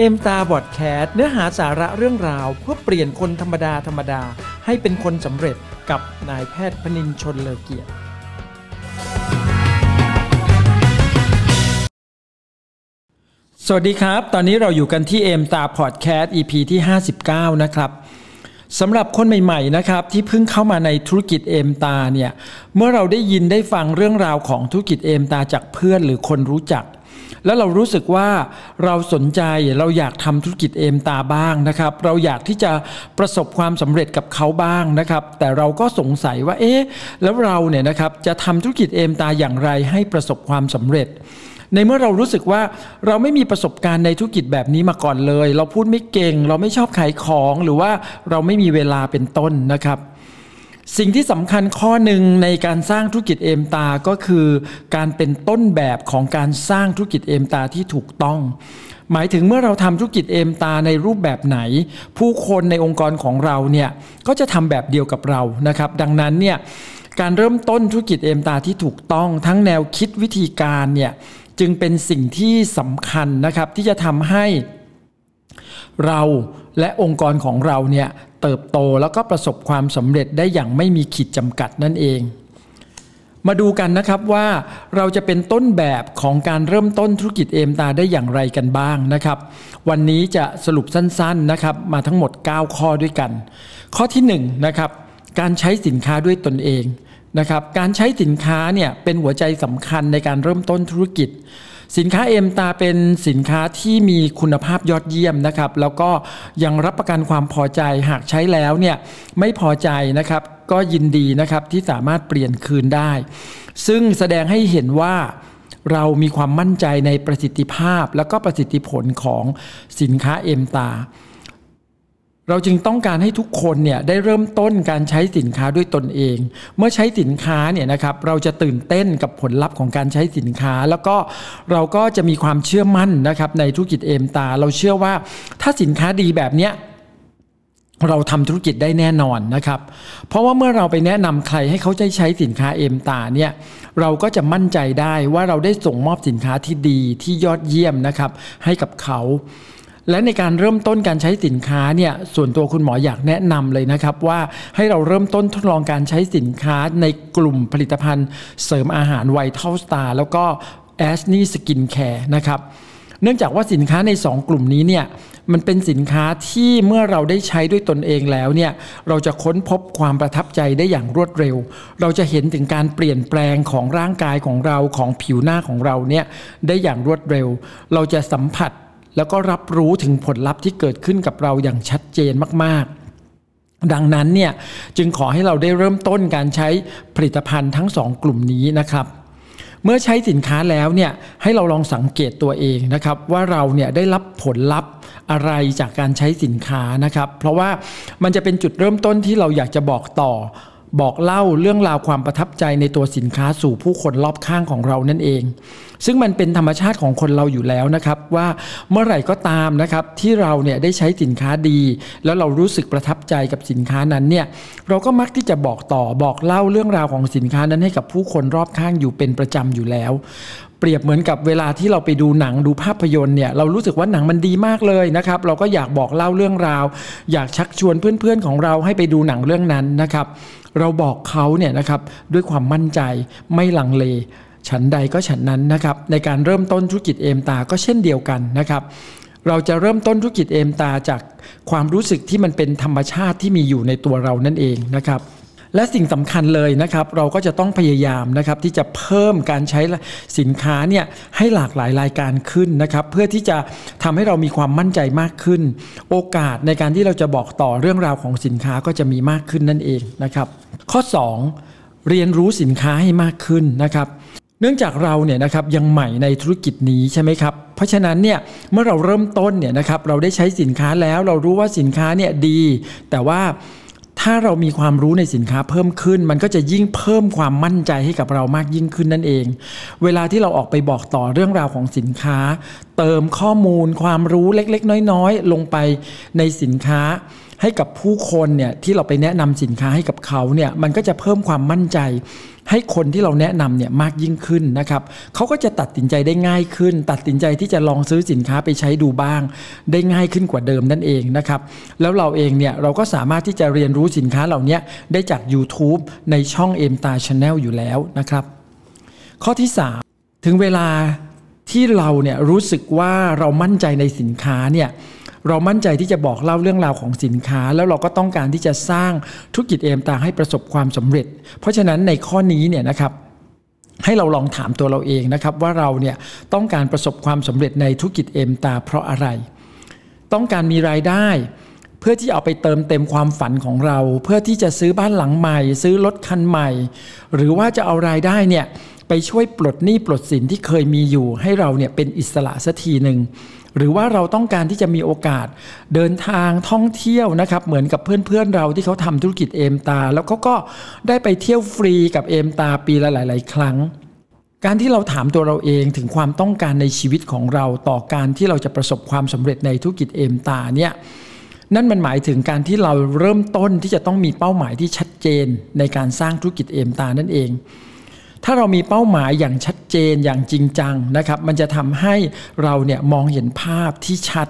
เอ็มตาบอดแคสเนื้อหาสาระเรื่องราว เพื่อเปลี่ยนคนธรรมดาธรรมดา ให้เป็นคนสำเร็จกับนายแพทย์พนินชนเลอเกียรติ สวัสดีครับ ตอนนี้เราอยู่กันที่เอ็มตาพอดแคสต์ EP ที่ 59 นะครับสำหรับคนใหม่ๆนะครับที่เพิ่งเข้ามาในธุรกิจเอมตาเนี่ยเมื่อเราได้ยินได้ฟังเรื่องราวของธุรกิจเอมตาจากเพื่อนหรือคนรู้จัก แล้วเรารู้สึกว่าเราสนใจเราอยากทำธุรกิจเอมตาบ้างนะครับ เราอยากที่จะประสบความสำเร็จกับเขาบ้างนะครับ แต่เราก็สงสัยว่าเอ๊ะแล้วเราเนี่ยนะครับจะทำธุรกิจเอมตาอย่างไรให้ประสบความสำเร็จในเมื่อเรารู้สึกว่าเราไม่มีประสบการณ์ในธุรกิจแบบนี้มาก่อนเลย เราพูดไม่เก่ง เราไม่ชอบขายของหรือว่าเราไม่มีเวลาเป็นต้นนะครับ สิ่งที่สำคัญข้อหนึ่งในการสร้างธุรกิจเอมตา ก็คือการเป็นต้นแบบของการสร้างธุรกิจเอมตาที่ถูกต้อง หมายถึงเมื่อเราทำธุรกิจเอมตาในรูปแบบไหน ผู้คนในองค์กรของเราเนี่ยก็จะทำแบบเดียวกับเรานะครับ ดังนั้นเนี่ยการเริ่มต้นธุรกิจเอมตาที่ถูกต้องทั้งแนวคิดวิธีการเนี่ยจึงเป็นสิ่งที่สำคัญนะครับที่จะทำให้เราและองค์กรของเราเนี่ย เติบโตแล้วก็ประสบความสำเร็จได้อย่างไม่มีขีดจำกัดนั่นเอง มาดูกันนะครับว่าเราจะเป็นต้นแบบของการเริ่มต้นธุรกิจเอมตาได้อย่างไรกันบ้างนะครับ วันนี้จะสรุปสั้นๆนะครับ มาทั้งหมด 9 ข้อด้วยกัน ข้อที่1นนะครับการใช้สินค้าด้วยตนเองนะครับการใช้สินค้าเนี่ยเป็นหัวใจสำคัญในการเริ่มต้นธุรกิจ สินค้าเอ็มตาเป็นสินค้าที่มีคุณภาพยอดเยี่ยมนะครับแล้วก็ยังรับประกันความพอใจหากใช้แล้วเนี่ยไม่พอใจนะครับก็ยินดีนะครับที่สามารถเปลี่ยนคืนได้ ซึ่งแสดงให้เห็นว่าเรามีความมั่นใจในประสิทธิภาพและก็ประสิทธิผลของสินค้าเอ็มตา เราจึงต้องการให้ทุกคนเนี่ยได้เริ่มต้นการใช้สินค้าด้วยตนเอง เมื่อใช้สินค้าเนี่ยนะครับเราจะตื่นเต้นกับผลลัพธ์ของการใช้สินค้า แล้วก็เราก็จะมีความเชื่อมั่นนะครับในธุรกิจเอมตา เราเชื่อว่าถ้าสินค้าดีแบบเนี้ยเราทำธุรกิจได้แน่นอนนะครับ เพราะว่าเมื่อเราไปแนะนำใครให้เขาใช้ใช้สินค้าเอมสตาร์เนี่ยเราก็จะมั่นใจได้ว่าเราได้ส่งมอบสินค้าที่ดีที่ยอดเยี่ยมนะครับให้กับเขา และในการเริ่มต้นการใช้สินค้าเนี่ยส่วนตัวคุณหมออยากแนะนำเลยนะครับว่าให้เราเริ่มต้นทดลองการใช้สินค้าในกลุ่มผลิตภัณฑ์ เสริมอาหาร Vital Star แล้วก็แอสนี่ skincare นะครับเนื่องจากว่าสินค้าใน 2 กลุ่มนี้เนี่ยมันเป็นสินค้าที่เมื่อเราได้ใช้ด้วยตนเองแล้วเนี่ยเราจะค้นพบความประทับใจได้อย่างรวดเร็ว เราจะเห็นถึงการเปลี่ยนแปลงของร่างกายของเราของผิวหน้าของเราเนี่ยได้อย่างรวดเร็ว เราจะสัมผัส แล้วก็รับรู้ถึงผลลัพธ์ที่เกิดขึ้นกับเราอย่างชัดเจนมากๆดังนั้นเนี่ยจึงขอให้เราได้เริ่มต้นการใช้ผลิตภัณฑ์ทั้งสองกลุ่มนี้นะครับ เมื่อใช้สินค้าแล้วเนี่ยให้เราลองสังเกตตัวเองนะครับ ว่าเราเนี่ยได้รับผลลัพธ์อะไรจากการใช้สินค้านะครับ เพราะว่ามันจะเป็นจุดเริ่มต้นที่เราอยากจะบอกต่อ บอกเล่าเรื่องราวความประทับใจในตัวสินค้าสู่ผู้คนรอบข้างของเรานั่นเอง ซึ่งมันเป็นธรรมชาติของคนเราอยู่แล้วนะครับว่าเมื่อไหร่ก็ตามนะครับที่เราเนี่ยได้ใช้สินค้าดี แล้วเรารู้สึกประทับใจกับสินค้านั้นเนี่ยเราก็มักที่จะบอกต่อบอกเล่าเรื่องราวของสินค้านั้นให้กับผู้คนรอบข้างอยู่เป็นประจำอยู่แล้วเปรียบเหมือนกับเวลาที่เราไปดูหนังดูภาพยนตร์เนี่ยเรารู้สึกว่าหนังมันดีมากเลยนะครับเราก็อยากบอกเล่าเรื่องราว อยากชักชวนเพื่อนๆของเราให้ไปดูหนังเรื่องนั้นนะครับ เราบอกเขาเนี่ยนะครับด้วยความมั่นใจไม่ลังเล ฉันใดก็ฉันนั้นนะครับในการเริ่มต้นธุรกิจเอมตาก็เช่นเดียวกันนะครับ เราจะเริ่มต้นธุรกิจเอมตาจากความรู้สึกที่มันเป็นธรรมชาติที่มีอยู่ในตัวเรานั่นเองนะครับและสิ่งสำคัญเลยนะครับ เราก็จะต้องพยายามนะครับที่จะเพิ่มการใช้สินค้าเนี่ยให้หลากหลายรายการขึ้นนะครับ เพื่อที่จะทำให้เรามีความมั่นใจมากขึ้น โอกาสในการที่เราจะบอกต่อเรื่องราวของสินค้าก็จะมีมากขึ้นนั่นเองนะครับ ข้อ 2 เรียนรู้สินค้าให้มากขึ้นนะครับ เนื่องจากเราเนี่ยนะครับยังใหม่ในธุรกิจนี้ใช่ไหมครับ เพราะฉะนั้นเนี่ยเมื่อเราเริ่มต้นเนี่ยนะครับเราได้ใช้สินค้าแล้วเรารู้ว่าสินค้าเนี่ยดี แต่ว่าถ้าเรามีความรู้ในสินค้าเพิ่มขึ้น มันก็จะยิ่งเพิ่มความมั่นใจให้กับเรามากยิ่งขึ้นนั่นเอง เวลาที่เราออกไปบอกต่อเรื่องราวของสินค้า เติมข้อมูล ความรู้เล็ก ๆ น้อย ๆ ลงไปในสินค้าให้กับผู้คนเนี่ยที่เราไปแนะนำสินค้าให้กับเขาเนี่ยมันก็จะเพิ่มความมั่นใจ ให้คนที่เราแนะนำเนี่ยมากยิ่งขึ้นนะครับเขาก็จะตัดสินใจได้ง่ายขึ้น ตัดสินใจที่จะลองซื้อสินค้าไปใช้ดูบ้าง ได้ง่ายขึ้นกว่าเดิมนั่นเองนะครับแล้วเราเองเนี่ยเราก็สามารถที่จะเรียนรู้สินค้าเหล่านี้ได้จาก YouTube ในช่อง Aimstar Channel อยู่แล้วนะครับ ข้อที่ 3 ถึงเวลาที่เราเนี่ยรู้สึกว่าเรามั่นใจในสินค้าเนี่ย เรามั่นใจที่จะบอกเล่าเรื่องราวของสินค้า แล้วเราก็ต้องการที่จะสร้างธุรกิจเอมตาให้ประสบความสำเร็จ เพราะฉะนั้นในข้อนี้เนี่ยนะครับให้เราลองถามตัวเราเองนะครับว่าเราเนี่ยต้องการประสบความสำเร็จในธุรกิจเอมตา เพราะอะไร ต้องการมีรายได้เพื่อที่เอาไปเติมเต็มความฝันของเรา เพื่อที่จะซื้อบ้านหลังใหม่ ซื้อรถคันใหม่ หรือว่าจะเอารายได้เนี่ยไปช่วยปลดหนี้ปลดสินที่เคยมีอยู่ ให้เราเนี่ยเป็นอิสระสักทีหนึ่ง หรือว่าเราต้องการที่จะมีโอกาสเดินทางท่องเที่ยวนะครับ เหมือนกับเพื่อนๆเราที่เขาทำธุรกิจเอมตา แล้วเขาก็ได้ไปเที่ยวฟรีกับเอมตาปีละหลาย ๆ ครั้ง การที่เราถามตัวเราเองถึงความต้องการในชีวิตของเราต่อการที่เราจะประสบความสำเร็จในธุรกิจเอมตาเนี่ยนั่นมันหมายถึงการที่เราเริ่มต้นที่จะต้องมีเป้าหมายที่ชัดเจนในการสร้างธุรกิจเอมตานั่นเอง ถ้าเรามีเป้าหมายอย่างชัดเจนอย่างจริงจังนะครับมันจะทำให้เราเนี่ยมองเห็นภาพที่ชัด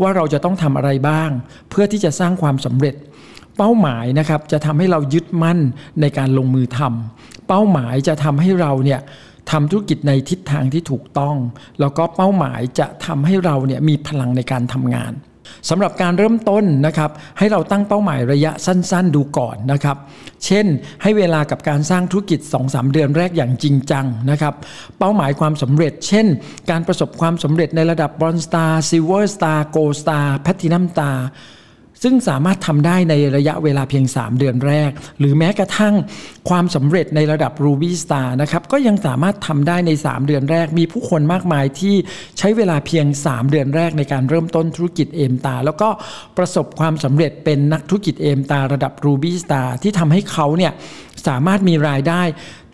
ว่าเราจะต้องทำอะไรบ้าง เพื่อที่จะสร้างความสำเร็จ เป้าหมายนะครับจะทำให้เรายึดมั่นในการลงมือทำเป้าหมายจะทำให้เราเนี่ยทำธุรกิจในทิศทางที่ถูกต้อง แล้วก็เป้าหมายจะทำให้เราเนี่ยมีพลังในการทำงาน สำหรับการเริ่มต้นนะครับให้เราตั้งเป้าหมายระยะสั้นๆดูก่อนนะครับ เช่น ให้เวลากับการสร้างธุรกิจ 2-3 เดือนแรกอย่างจริงจังนะครับ เป้าหมายความสำเร็จ เช่น การประสบความสำเร็จในระดับบรอนสตาร์ ซึ่งสามารถทำได้ในระยะเวลาเพียง 3 เดือนแรก หรือแม้กระทั่งความสำเร็จในระดับ Ruby Star นะครับก็ยังสามารถทำได้ใน 3 เดือนแรก มีผู้คนมากมายที่ใช้เวลาเพียง 3 เดือนแรกในการเริ่มต้นธุรกิจเอมตา แล้วก็ประสบความสำเร็จเป็นนักธุรกิจเอมตาระดับ Ruby Star ที่ทำให้เขาเนี่ยสามารถมีรายได้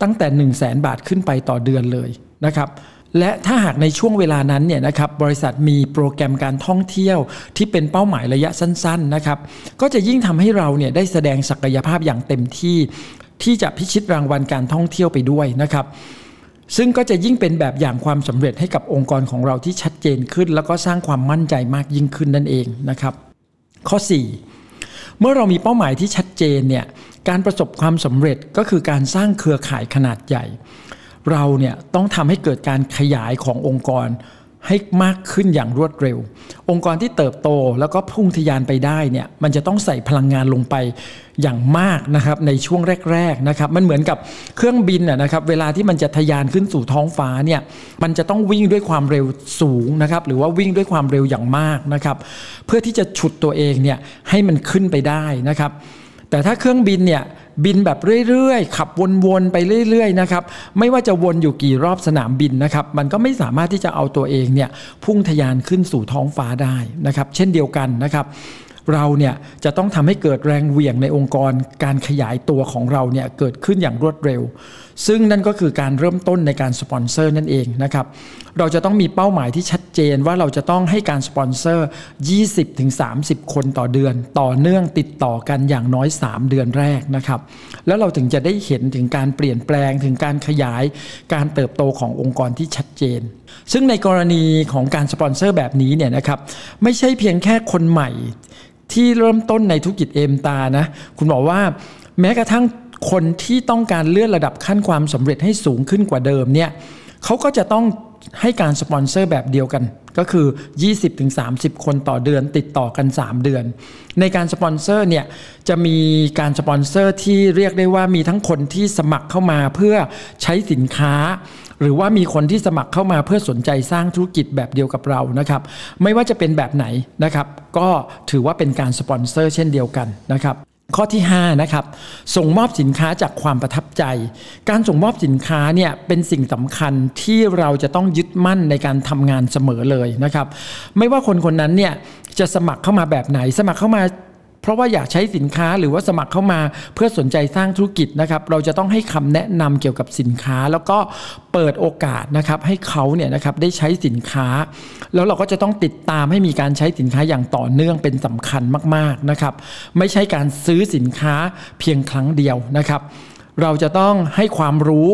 ตั้งแต่ 1 0 0 0 0แบาทขึ้นไปต่อเดือนเลยนะครับ และถ้าหากในช่วงเวลานั้นเนี่ยนะครับบริษัทมีโปรแกรมการท่องเที่ยวที่เป็นเป้าหมายระยะสั้นๆนะครับก็จะยิ่งทำให้เราเนี่ยได้แสดงศักยภาพอย่างเต็มที่ ที่จะพิชิตรางวัลการท่องเที่ยวไปด้วยนะครับซึ่งก็จะยิ่งเป็นแบบอย่างความสำเร็จให้กับองค์กรของเราที่ชัดเจนขึ้น แล้วก็สร้างความมั่นใจมากยิ่งขึ้นนั่นเองนะครับ ข้อ 4 เมื่อเรามีเป้าหมายที่ชัดเจนเนี่ยการประสบความสำเร็จก็คือการสร้างเครือข่ายขนาดใหญ่ เราเนี่ยต้องทำให้เกิดการขยายขององค์กรให้มากขึ้นอย่างรวดเร็ว องค์กรที่เติบโตแล้วก็พุ่งทยานไปได้เนี่ยมันจะต้องใส่พลังงานลงไปอย่างมากนะครับในช่วงแรกๆนะครับมันเหมือนกับเครื่องบินนะครับเวลาที่มันจะทยานขึ้นสู่ท้องฟ้าเนี่ยมันจะต้องวิ่งด้วยความเร็วสูงนะครับหรือว่าวิ่งด้วยความเร็วอย่างมากนะครับเพื่อที่จะฉุดตัวเองเนี่ยให้มันขึ้นไปได้นะครับแต่ถ้าเครื่องบินเนี่ย บินแบบเรื่อยๆ ขับวนๆไปเรื่อยๆนะครับไม่ว่าจะวนอยู่กี่รอบสนามบินนะครับมันก็ไม่สามารถที่จะเอาตัวเองเนี่ยพุ่งทยานขึ้นสู่ท้องฟ้าได้นะครับเช่นเดียวกันนะครับ เราเนี่ยจะต้องทำให้เกิดแรงเหวี่ยงในองค์กร การขยายตัวของเราเนี่ยเกิดขึ้นอย่างรวดเร็ว ซึ่งนั่นก็คือการเริ่มต้นในการสปอนเซอร์นั่นเองนะครับเราจะต้องมีเป้าหมายที่ชัดเจนว่าเราจะต้องให้การสปอนเซอร์ 20-30 คนต่อเดือน ต่อเนื่องติดต่อกันอย่างน้อย 3 เดือนแรกนะครับ แล้วเราถึงจะได้เห็นถึงการเปลี่ยนแปลงถึงการขยายการเติบโตขององค์กรที่ชัดเจน ซึ่งในกรณีของการสปอนเซอร์แบบนี้เนี่ยนะครับไม่ใช่เพียงแค่คนใหม่ ที่เริ่มต้นในธุรกิจ Aimstar นะ คุณบอกว่าแม้กระทั่งคนที่ต้องการเลื่อนระดับขั้นความสำเร็จให้สูงขึ้นกว่าเดิมเนี่ยเขาก็จะต้องให้การสปอนเซอร์แบบเดียวกัน ก็คือ 20-30 คนต่อเดือนติดต่อกัน 3 เดือน ในการสปอนเซอร์เนี่ยจะมีการสปอนเซอร์ที่เรียกได้ว่ามีทั้งคนที่สมัครเข้ามาเพื่อใช้สินค้า หรือว่ามีคนที่สมัครเข้ามาเพื่อสนใจสร้างธุรกิจแบบเดียวกับเรานะครับ ไม่ว่าจะเป็นแบบไหนนะครับ ก็ถือว่าเป็นการสปอนเซอร์เช่นเดียวกันนะครับข้อที่5นะครับส่งมอบสินค้าจากความประทับใจ การส่งมอบสินค้าเนี่ยเป็นสิ่งสำคัญที่เราจะต้องยึดมั่นในการทำงานเสมอเลยนะครับ ไม่ว่าคนคนนั้นเนี่ยจะสมัครเข้ามาแบบไหน สมัครเข้ามา เพราะว่าอยากใช้สินค้าหรือว่าสมัครเข้ามาเพื่อสนใจสร้างธุรกิจนะครับ เราจะต้องให้คำแนะนำเกี่ยวกับสินค้า แล้วก็เปิดโอกาสนะครับให้เขาเนี่ยนะครับได้ใช้สินค้า แล้วเราก็จะต้องติดตามให้มีการใช้สินค้าอย่างต่อเนื่องเป็นสำคัญมากๆนะครับ ไม่ใช่การซื้อสินค้าเพียงครั้งเดียวนะครับ เราจะต้องให้ความรู้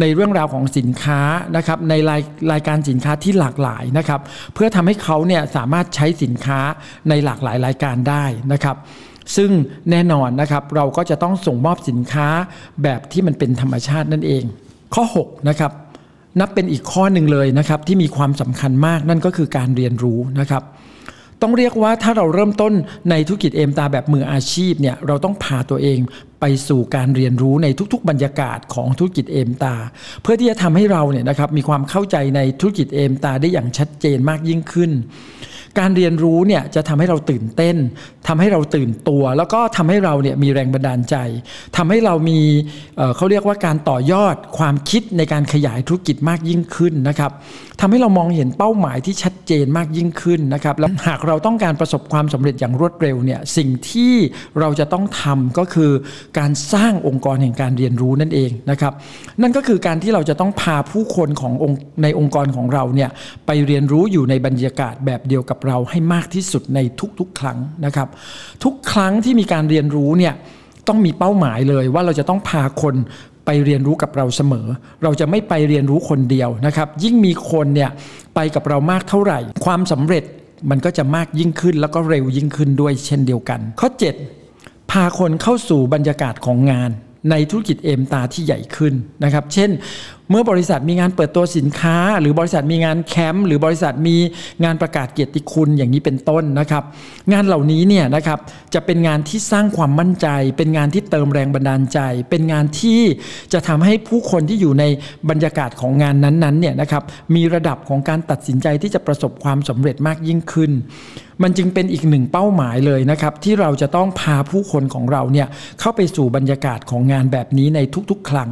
ในเรื่องราวของสินค้านะครับในรายรายการสินค้าที่หลากหลายนะครับ เพื่อทำให้เขาเนี่ยสามารถใช้สินค้าในหลากหลายรายการได้นะครับซึ่งแน่นอนนะครับเราก็จะต้องส่งมอบสินค้าแบบที่มันเป็นธรรมชาตินั่นเอง ข้อ 6 นะครับ นับเป็นอีกข้อหนึ่งเลยนะครับ ที่มีความสำคัญมากนั่นก็คือการเรียนรู้นะครับ ต้องเรียกว่าถ้าเราเริ่มต้นในธุรกิจเอมตาแบบมืออาชีพเนี่ยเราต้องพาตัวเอง สู่การเรียนรู้ในทุกๆ บรรยากาศของธุรกิจเอมตา เพื่อที่จะทำให้เราเนี่ยนะครับมีความเข้าใจในธุรกิจเอมตาได้อย่างชัดเจนมากยิ่งขึ้น การเรียนรู้เนี่ยจะทำให้เราตื่นเต้นทำให้เราตื่นตัว แล้วก็ทำให้เราเนี่ยมีแรงบันดาลใจทำให้เรามีเเขาเรียกว่าการต่อยอดความคิดในการขยายธุรกิจมากยิ่งขึ้นนะครับทำให้เรามองเห็นเป้าหมายที่ชัดเจนมากยิ่งขึ้นนะครับแล้วหากเราต้องการประสบความสำเร็จอย่างรวดเร็วเนี่ยสิ่งที่เราจะต้องทำก็คือการสร้างองค์กรแห่งการเรียนรู้นั่นเองนะครับ นั่นก็คือการที่เราจะต้องพาผู้คนขององค์ในองค์กรของเราเนี่ยไปเรียนรู้อยู่ในบรรยากาศแบบเดียวกับเราให้มากที่สุดในทุกๆ ครั้งนะครับ ทุกครั้งที่มีการเรียนรู้เนี่ยต้องมีเป้าหมายเลยว่าเราจะต้องพาคนไปเรียนรู้กับเราเสมอ เราจะไม่ไปเรียนรู้คนเดียวนะครับ ยิ่งมีคนเนี่ยไปกับเรามากเท่าไหร่ ความสำเร็จมันก็จะมากยิ่งขึ้น แล้วก็เร็วยิ่งขึ้นด้วยเช่นเดียวกัน ข้อ 7 พาคนเข้าสู่บรรยากาศของงาน ในธุรกิจเอมตาที่ใหญ่ขึ้นนะครับ เช่นเมื่อบริษัทมีงานเปิดตัวสินค้า หรือบริษัทมีงานแคมป์หรือบริษัทมีงานประกาศเกียรติคุณอย่างนี้เป็นต้นนะครับ งานเหล่านี้เนี่ยนะครับจะเป็นงานที่สร้างความมั่นใจ เป็นงานที่เติมแรงบันดาลใจ เป็นงานที่จะทำให้ผู้คนที่อยู่ในบรรยากาศของงานนั้นๆเนี่ยนะครับมีระดับของการตัดสินใจที่จะประสบความสำเร็จมากยิ่งขึ้น มันจึงเป็นอีกหนึ่งเป้าหมายเลยนะครับที่เราจะต้องพาผู้คนของเราเนี่ยเข้าไปสู่บรรยากาศของงานแบบนี้ในทุกๆ ครั้ง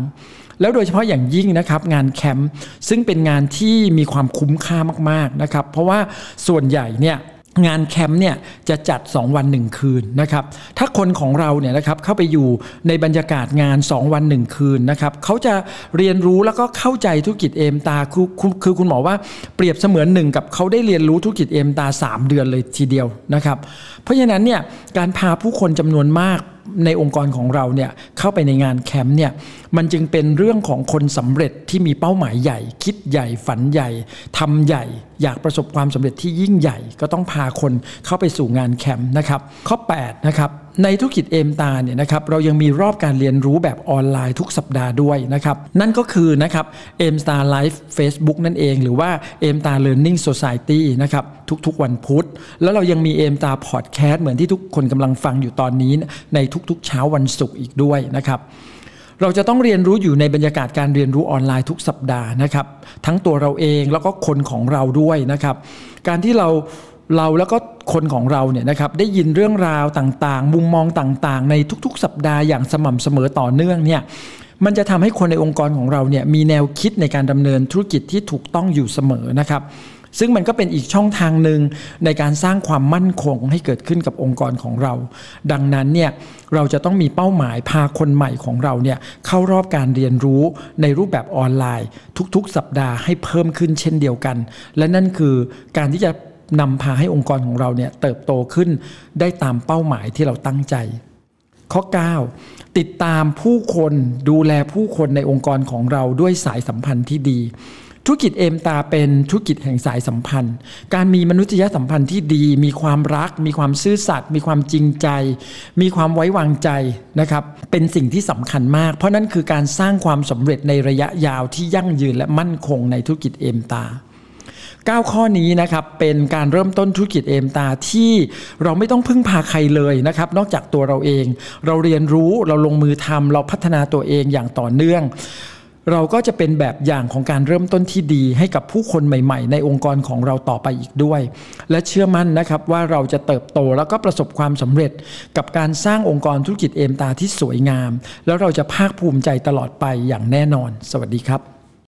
แล้วโดยเฉพาะอย่างยิ่งนะครับงานแคมป์ซึ่งเป็นงานที่มีความคุ้มค่ามากๆนะครับ เพราะว่าส่วนใหญ่เนี่ยงานแคมป์เนี่ยจะจัด 2 วัน 1 คืนนะครับถ้าคนของเราเนี่ยนะครับเข้าไปอยู่ในบรรยากาศงาน 2 วัน 1 คืนนะครับเขาจะเรียนรู้แล้วก็เข้าใจธุรกิจเอมตาคือคือคุณหมอว่าเปรียบเสมือนหนึ่งกับเขาได้เรียนรู้ธุรกิจเอมตา 3 เดือนเลยทีเดียวนะครับเพราะฉะนั้นเนี่ยการพาผู้คนจำนวนมาก ในองค์กรของเราเนี่ยเข้าไปในงานแคมป์เนี่ยมันจึงเป็นเรื่องของคนสำเร็จที่มีเป้าหมายใหญ่ คิดใหญ่ฝันใหญ่ทำใหญ่ อยากประสบความสำเร็จที่ยิ่งใหญ่ ก็ต้องพาคนเข้าไปสู่งานแคมป์นะครับ ข้อ8นะครับ ในธุรกิจ Aimstar เนี่ยนะครับเรายังมีรอบการเรียนรู้แบบออนไลน์ทุกสัปดาห์ด้วยนะครับนั่นก็คือนะครับ Aimstar Live Facebook นั่นเอง หรือว่า Aimstar Learning Society นะครับทุกๆ วันพุธ แล้วเรายังมี Aimstar Podcast เหมือนที่ทุกคนกำลังฟังอยู่ตอนนี้ ในทุกๆ เช้าวันศุกร์อีกด้วยนะครับเราจะต้องเรียนรู้อยู่ในบรรยากาศการเรียนรู้ออนไลน์ทุกสัปดาห์นะครับ ทั้งตัวเราเองแล้วก็คนของเราด้วยนะครับ การที่เรา เราแล้วก็คนของเราเนี่ยนะครับได้ยินเรื่องราวต่างๆ มุมมองต่างๆ ในทุกๆ สัปดาห์อย่างสม่ำเสมอต่อเนื่องเนี่ยมันจะทำให้คนในองค์กรของเราเนี่ยมีแนวคิดในการดำเนินธุรกิจที่ถูกต้องอยู่เสมอนะครับ ซึ่งมันก็เป็นอีกช่องทางหนึ่งในการสร้างความมั่นคงให้เกิดขึ้นกับองค์กรของเรา ดังนั้นเนี่ยเราจะต้องมีเป้าหมายพาคนใหม่ของเราเนี่ยเข้ารอบการเรียนรู้ในรูปแบบออนไลน์ ทุกๆ สัปดาห์ให้เพิ่มขึ้นเช่นเดียวกัน และนั่นคือการที่จะ นำพาให้องค์กรของเราเนี่ยเติบโตขึ้นได้ตามเป้าหมายที่เราตั้งใจ ข้อ 9 ติดตามผู้คนดูแลผู้คนในองค์กรของเราด้วยสายสัมพันธ์ที่ดีธุรกิจเอมตาเป็นธุรกิจแห่งสายสัมพันธ์ การมีมนุษยสัมพันธ์ที่ดี มีความรัก มีความซื่อสัตย์ มีความจริงใจ มีความไว้วางใจนะครับ เป็นสิ่งที่สำคัญมาก เพราะนั่นคือการสร้างความสำเร็จในระยะยาวที่ยั่งยืนและมั่นคงในธุรกิจเอมตา 9 ข้อนี้นะครับเป็นการเริ่มต้นธุรกิจเอมตาที่เราไม่ต้องพึ่งพาใครเลยนะครับนอกจากตัวเราเอง เราเรียนรู้เราลงมือทำเราพัฒนาตัวเองอย่างต่อเนื่องเราก็จะเป็นแบบอย่างของการเริ่มต้นที่ดีให้กับผู้คนใหม่ ๆ ในองค์กรของเราต่อไปอีกด้วย และเชื่อมั่นนะครับว่าเราจะเติบโตแล้วก็ประสบความสำเร็จ กับการสร้างองค์กรธุรกิจเอมตาที่สวยงาม แล้วเราจะภาคภูมิใจตลอดไปอย่างแน่นอน สวัสดีครับ